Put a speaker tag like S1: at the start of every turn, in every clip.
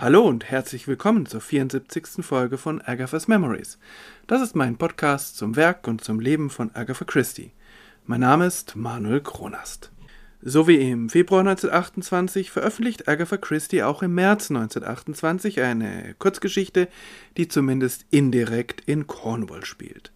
S1: Hallo und herzlich willkommen zur 74. Folge von Agatha's Memories. Das ist mein Podcast zum Werk und zum Leben von Agatha Christie. Mein Name ist Manuel Kronast. So wie im Februar 1928 veröffentlicht Agatha Christie auch im März 1928 eine Kurzgeschichte, die zumindest indirekt in Cornwall spielt.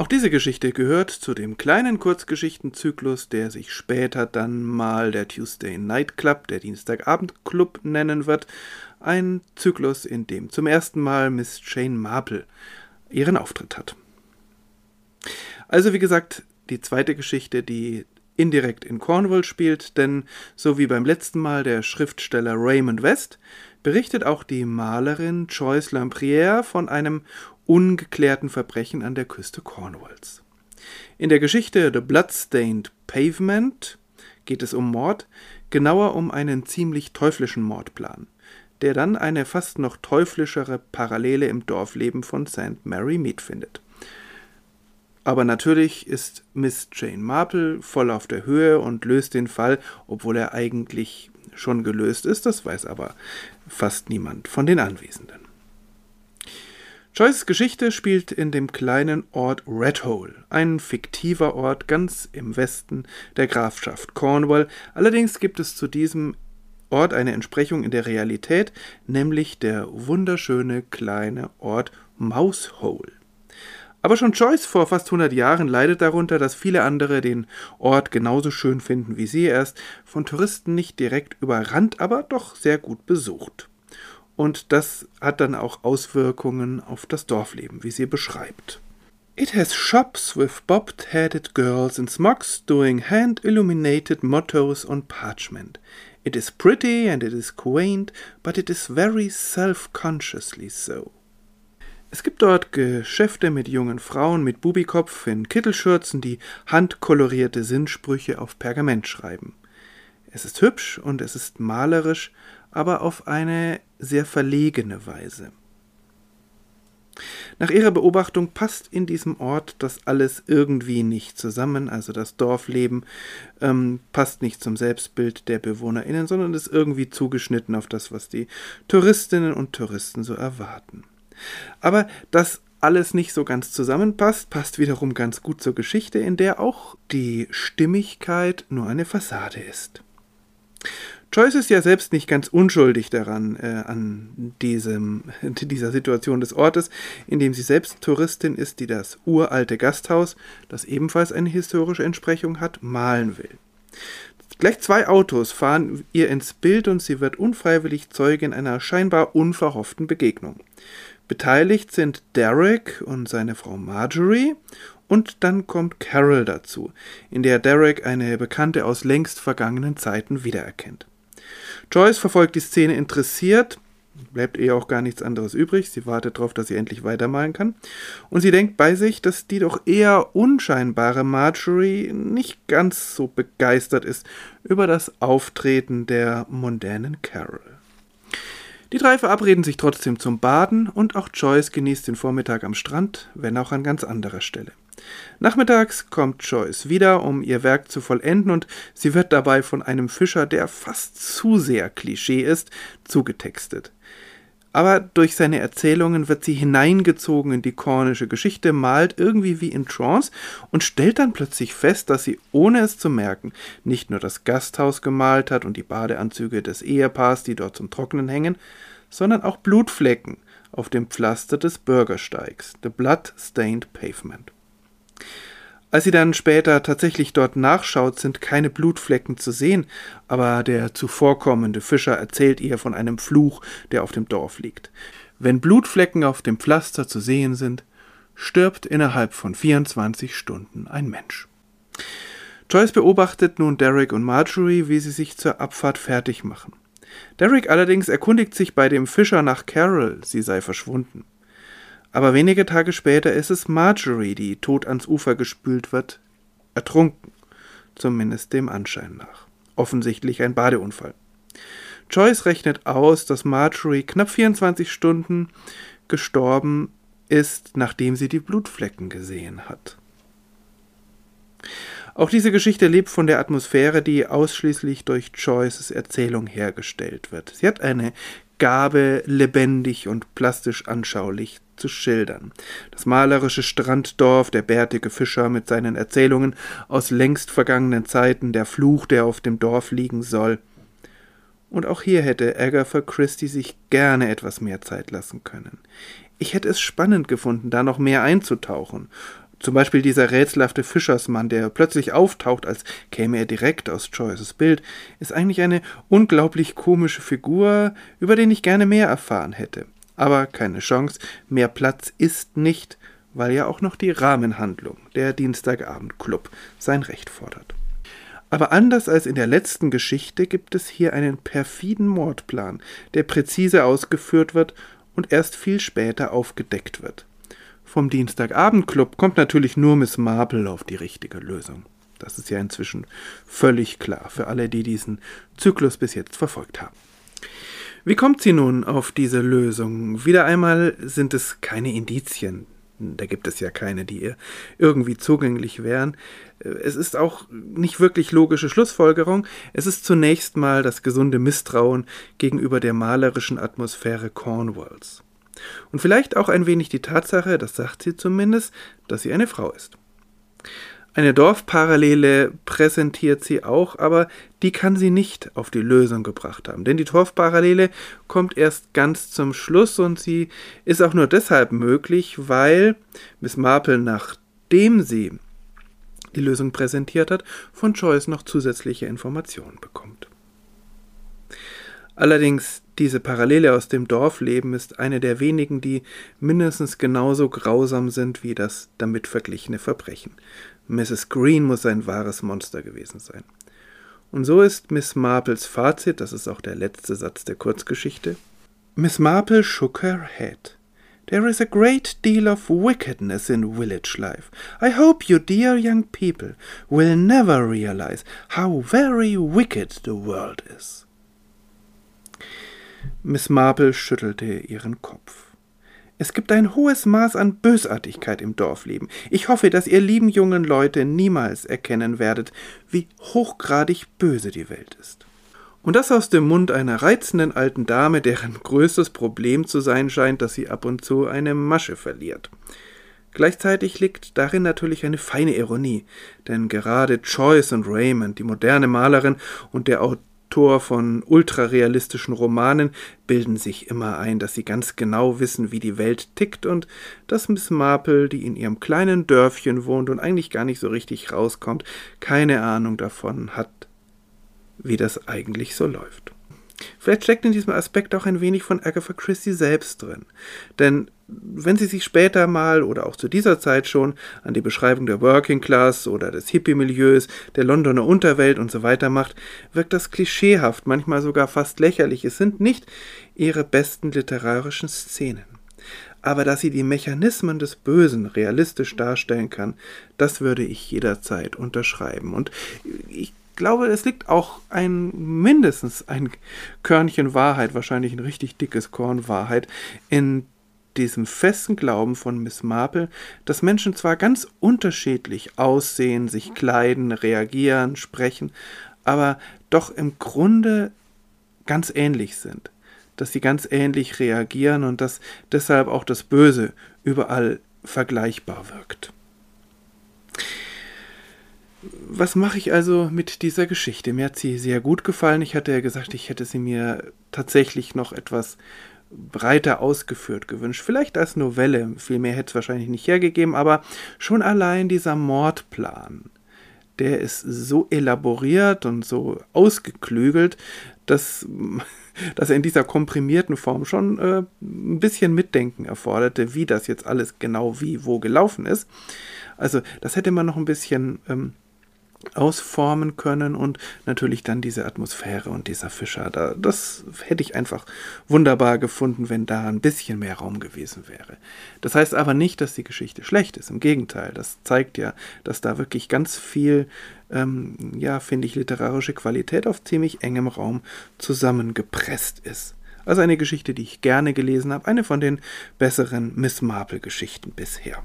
S1: Auch diese Geschichte gehört zu dem kleinen Kurzgeschichtenzyklus, der sich später dann mal der Tuesday Night Club, der Dienstagabend-Club nennen wird. Ein Zyklus, in dem zum ersten Mal Miss Jane Marple ihren Auftritt hat. Also wie gesagt, die zweite Geschichte, die indirekt in Cornwall spielt, denn so wie beim letzten Mal der Schriftsteller Raymond West, berichtet auch die Malerin Joyce Lampriere von einem ungeklärten Verbrechen an der Küste Cornwalls. In der Geschichte The Bloodstained Pavement geht es um Mord, genauer um einen ziemlich teuflischen Mordplan, der dann eine fast noch teuflischere Parallele im Dorfleben von St. Mary Mead findet. Aber natürlich ist Miss Jane Marple voll auf der Höhe und löst den Fall, obwohl er eigentlich schon gelöst ist, das weiß aber fast niemand von den Anwesenden. Joyces Geschichte spielt in dem kleinen Ort Redhole, ein fiktiver Ort ganz im Westen der Grafschaft Cornwall. Allerdings gibt es zu diesem Ort eine Entsprechung in der Realität, nämlich der wunderschöne kleine Ort Mousehole. Aber schon Joyce vor fast 100 Jahren leidet darunter, dass viele andere den Ort genauso schön finden wie sie. Er ist von Touristen nicht direkt überrannt, aber doch sehr gut besucht und das hat dann auch Auswirkungen auf das Dorfleben, wie sie beschreibt. It has shops with bobbed-headed girls in smocks doing hand-illuminated mottos on parchment. It is pretty and it is quaint, but it is very self-consciously so. Es gibt dort Geschäfte mit jungen Frauen mit Bubikopf in Kittelschürzen, die handkolorierte Sinnsprüche auf Pergament schreiben. Es ist hübsch und es ist malerisch, aber auf eine sehr verlegene Weise. Nach ihrer Beobachtung passt in diesem Ort das alles irgendwie nicht zusammen, also das Dorfleben ähm, passt nicht zum Selbstbild der BewohnerInnen, sondern ist irgendwie zugeschnitten auf das, was die Touristinnen und Touristen so erwarten. Aber das alles nicht so ganz zusammenpasst, passt wiederum ganz gut zur Geschichte, in der auch die Stimmigkeit nur eine Fassade ist. Joyce ist ja selbst nicht ganz unschuldig daran, äh, an diesem, dieser Situation des Ortes, in dem sie selbst Touristin ist, die das uralte Gasthaus, das ebenfalls eine historische Entsprechung hat, malen will. Gleich zwei Autos fahren ihr ins Bild und sie wird unfreiwillig Zeugin einer scheinbar unverhofften Begegnung. Beteiligt sind Derek und seine Frau Marjorie und dann kommt Carol dazu, in der Derek eine Bekannte aus längst vergangenen Zeiten wiedererkennt. Joyce verfolgt die Szene interessiert, bleibt ihr auch gar nichts anderes übrig. Sie wartet darauf, dass sie endlich weitermalen kann. Und sie denkt bei sich, dass die doch eher unscheinbare Marjorie nicht ganz so begeistert ist über das Auftreten der mondänen Carol. Die drei verabreden sich trotzdem zum Baden und auch Joyce genießt den Vormittag am Strand, wenn auch an ganz anderer Stelle. Nachmittags kommt Joyce wieder, um ihr Werk zu vollenden, und sie wird dabei von einem Fischer, der fast zu sehr Klischee ist, zugetextet. Aber durch seine Erzählungen wird sie hineingezogen in die kornische Geschichte, malt irgendwie wie in Trance und stellt dann plötzlich fest, dass sie, ohne es zu merken, nicht nur das Gasthaus gemalt hat und die Badeanzüge des Ehepaars, die dort zum Trocknen hängen, sondern auch Blutflecken auf dem Pflaster des Bürgersteigs, the blood-stained pavement. Als sie dann später tatsächlich dort nachschaut, sind keine Blutflecken zu sehen, aber der zuvorkommende Fischer erzählt ihr von einem Fluch, der auf dem Dorf liegt. Wenn Blutflecken auf dem Pflaster zu sehen sind, stirbt innerhalb von 24 Stunden ein Mensch. Joyce beobachtet nun Derek und Marjorie, wie sie sich zur Abfahrt fertig machen. Derek allerdings erkundigt sich bei dem Fischer nach Carol, sie sei verschwunden. Aber wenige Tage später ist es Marjorie, die tot ans Ufer gespült wird, ertrunken, zumindest dem Anschein nach. Offensichtlich ein Badeunfall. Joyce rechnet aus, dass Marjorie knapp 24 Stunden gestorben ist, nachdem sie die Blutflecken gesehen hat. Auch diese Geschichte lebt von der Atmosphäre, die ausschließlich durch Joyces Erzählung hergestellt wird. Sie hat eine Gabe, lebendig und plastisch anschaulich zu schildern. Das malerische Stranddorf, der bärtige Fischer mit seinen Erzählungen aus längst vergangenen Zeiten, der Fluch, der auf dem Dorf liegen soll. Und auch hier hätte Agatha Christie sich gerne etwas mehr Zeit lassen können. Ich hätte es spannend gefunden, da noch mehr einzutauchen. Zum Beispiel dieser rätselhafte Fischersmann, der plötzlich auftaucht, als käme er direkt aus Joyces Bild, ist eigentlich eine unglaublich komische Figur, über den ich gerne mehr erfahren hätte. Aber keine Chance, mehr Platz ist nicht, weil ja auch noch die Rahmenhandlung, der Dienstagabendclub, sein Recht fordert. Aber anders als in der letzten Geschichte gibt es hier einen perfiden Mordplan, der präzise ausgeführt wird und erst viel später aufgedeckt wird. Vom Dienstagabendclub kommt natürlich nur Miss Marple auf die richtige Lösung. Das ist ja inzwischen völlig klar für alle, die diesen Zyklus bis jetzt verfolgt haben. Wie kommt sie nun auf diese Lösung? Wieder einmal sind es keine Indizien. Da gibt es ja keine, die ihr irgendwie zugänglich wären. Es ist auch nicht wirklich logische Schlussfolgerung. Es ist zunächst mal das gesunde Misstrauen gegenüber der malerischen Atmosphäre Cornwalls. Und vielleicht auch ein wenig die Tatsache, das sagt sie zumindest, dass sie eine Frau ist. Eine Dorfparallele präsentiert sie auch, aber die kann sie nicht auf die Lösung gebracht haben. Denn die Dorfparallele kommt erst ganz zum Schluss und sie ist auch nur deshalb möglich, weil Miss Marple, nachdem sie die Lösung präsentiert hat, von Joyce noch zusätzliche Informationen bekommt. Allerdings diese Parallele aus dem Dorfleben ist eine der wenigen, die mindestens genauso grausam sind wie das damit verglichene Verbrechen. Mrs. Green muss ein wahres Monster gewesen sein. Und so ist Miss Marples Fazit, das ist auch der letzte Satz der Kurzgeschichte. Miss Marple shook her head. There is a great deal of wickedness in village life. I hope you dear young people will never realize how very wicked the world is. Miss Marple schüttelte ihren Kopf. Es gibt ein hohes Maß an Bösartigkeit im Dorfleben. Ich hoffe, dass ihr lieben jungen Leute niemals erkennen werdet, wie hochgradig böse die Welt ist. Und das aus dem Mund einer reizenden alten Dame, deren größtes Problem zu sein scheint, dass sie ab und zu eine Masche verliert. Gleichzeitig liegt darin natürlich eine feine Ironie, denn gerade Joyce und Raymond, die moderne Malerin und der Autor von ultrarealistischen Romanen bilden sich immer ein, dass sie ganz genau wissen, wie die Welt tickt und dass Miss Marple, die in ihrem kleinen Dörfchen wohnt und eigentlich gar nicht so richtig rauskommt, keine Ahnung davon hat, wie das eigentlich so läuft. Vielleicht steckt in diesem Aspekt auch ein wenig von Agatha Christie selbst drin. Denn wenn sie sich später mal oder auch zu dieser Zeit schon an die Beschreibung der Working Class oder des Hippie-Milieus, der Londoner Unterwelt und so weiter macht, wirkt das klischeehaft, manchmal sogar fast lächerlich. Es sind nicht ihre besten literarischen Szenen. Aber dass sie die Mechanismen des Bösen realistisch darstellen kann, das würde ich jederzeit unterschreiben. Und ich glaube, es liegt auch ein mindestens ein Körnchen Wahrheit, wahrscheinlich ein richtig dickes Korn Wahrheit, in diesem festen Glauben von Miss Marple, dass Menschen zwar ganz unterschiedlich aussehen, sich kleiden, reagieren, sprechen, aber doch im Grunde ganz ähnlich sind, dass sie ganz ähnlich reagieren und dass deshalb auch das Böse überall vergleichbar wirkt. Was mache ich also mit dieser Geschichte? Mir hat sie sehr gut gefallen. Ich hatte ja gesagt, ich hätte sie mir tatsächlich noch etwas breiter ausgeführt gewünscht. Vielleicht als Novelle, viel mehr hätte es wahrscheinlich nicht hergegeben, aber schon allein dieser Mordplan, der ist so elaboriert und so ausgeklügelt, dass, dass er in dieser komprimierten Form schon äh, ein bisschen Mitdenken erforderte, wie das jetzt alles genau wie wo gelaufen ist. Also das hätte man noch ein bisschen ähm, ausformen können und natürlich dann diese Atmosphäre und dieser Fischer. Da, das hätte ich einfach wunderbar gefunden, wenn da ein bisschen mehr Raum gewesen wäre. Das heißt aber nicht, dass die Geschichte schlecht ist. Im Gegenteil, das zeigt ja, dass da wirklich ganz viel, ähm, ja, finde ich, literarische Qualität auf ziemlich engem Raum zusammengepresst ist. Also eine Geschichte, die ich gerne gelesen habe, eine von den besseren Miss Marple-Geschichten bisher.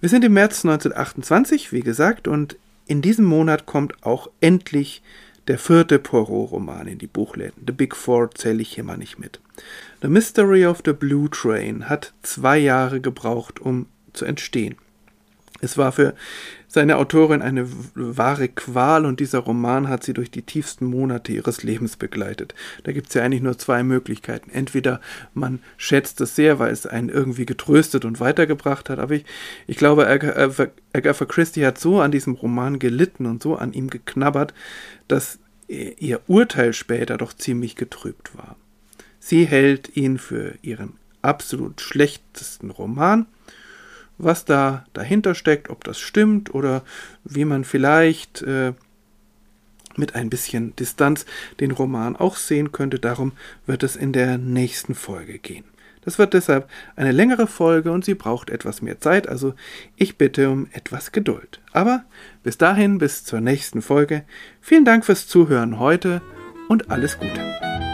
S1: Wir sind im März 1928, wie gesagt, und in diesem Monat kommt auch endlich der vierte Poirot-Roman in die Buchläden. The Big Four zähle ich hier mal nicht mit. The Mystery of the Blue Train hat zwei Jahre gebraucht, um zu entstehen. Es war für seine Autorin eine wahre Qual und dieser Roman hat sie durch die tiefsten Monate ihres Lebens begleitet. Da gibt es ja eigentlich nur zwei Möglichkeiten. Entweder man schätzt es sehr, weil es einen irgendwie getröstet und weitergebracht hat, aber ich, ich glaube, Agatha Christie hat so an diesem Roman gelitten und so an ihm geknabbert, dass ihr Urteil später doch ziemlich getrübt war. Sie hält ihn für ihren absolut schlechtesten Roman was da dahinter steckt, ob das stimmt oder wie man vielleicht äh, mit ein bisschen Distanz den Roman auch sehen könnte. Darum wird es in der nächsten Folge gehen. Das wird deshalb eine längere Folge und sie braucht etwas mehr Zeit, also ich bitte um etwas Geduld. Aber bis dahin, bis zur nächsten Folge, vielen Dank fürs Zuhören heute und alles Gute.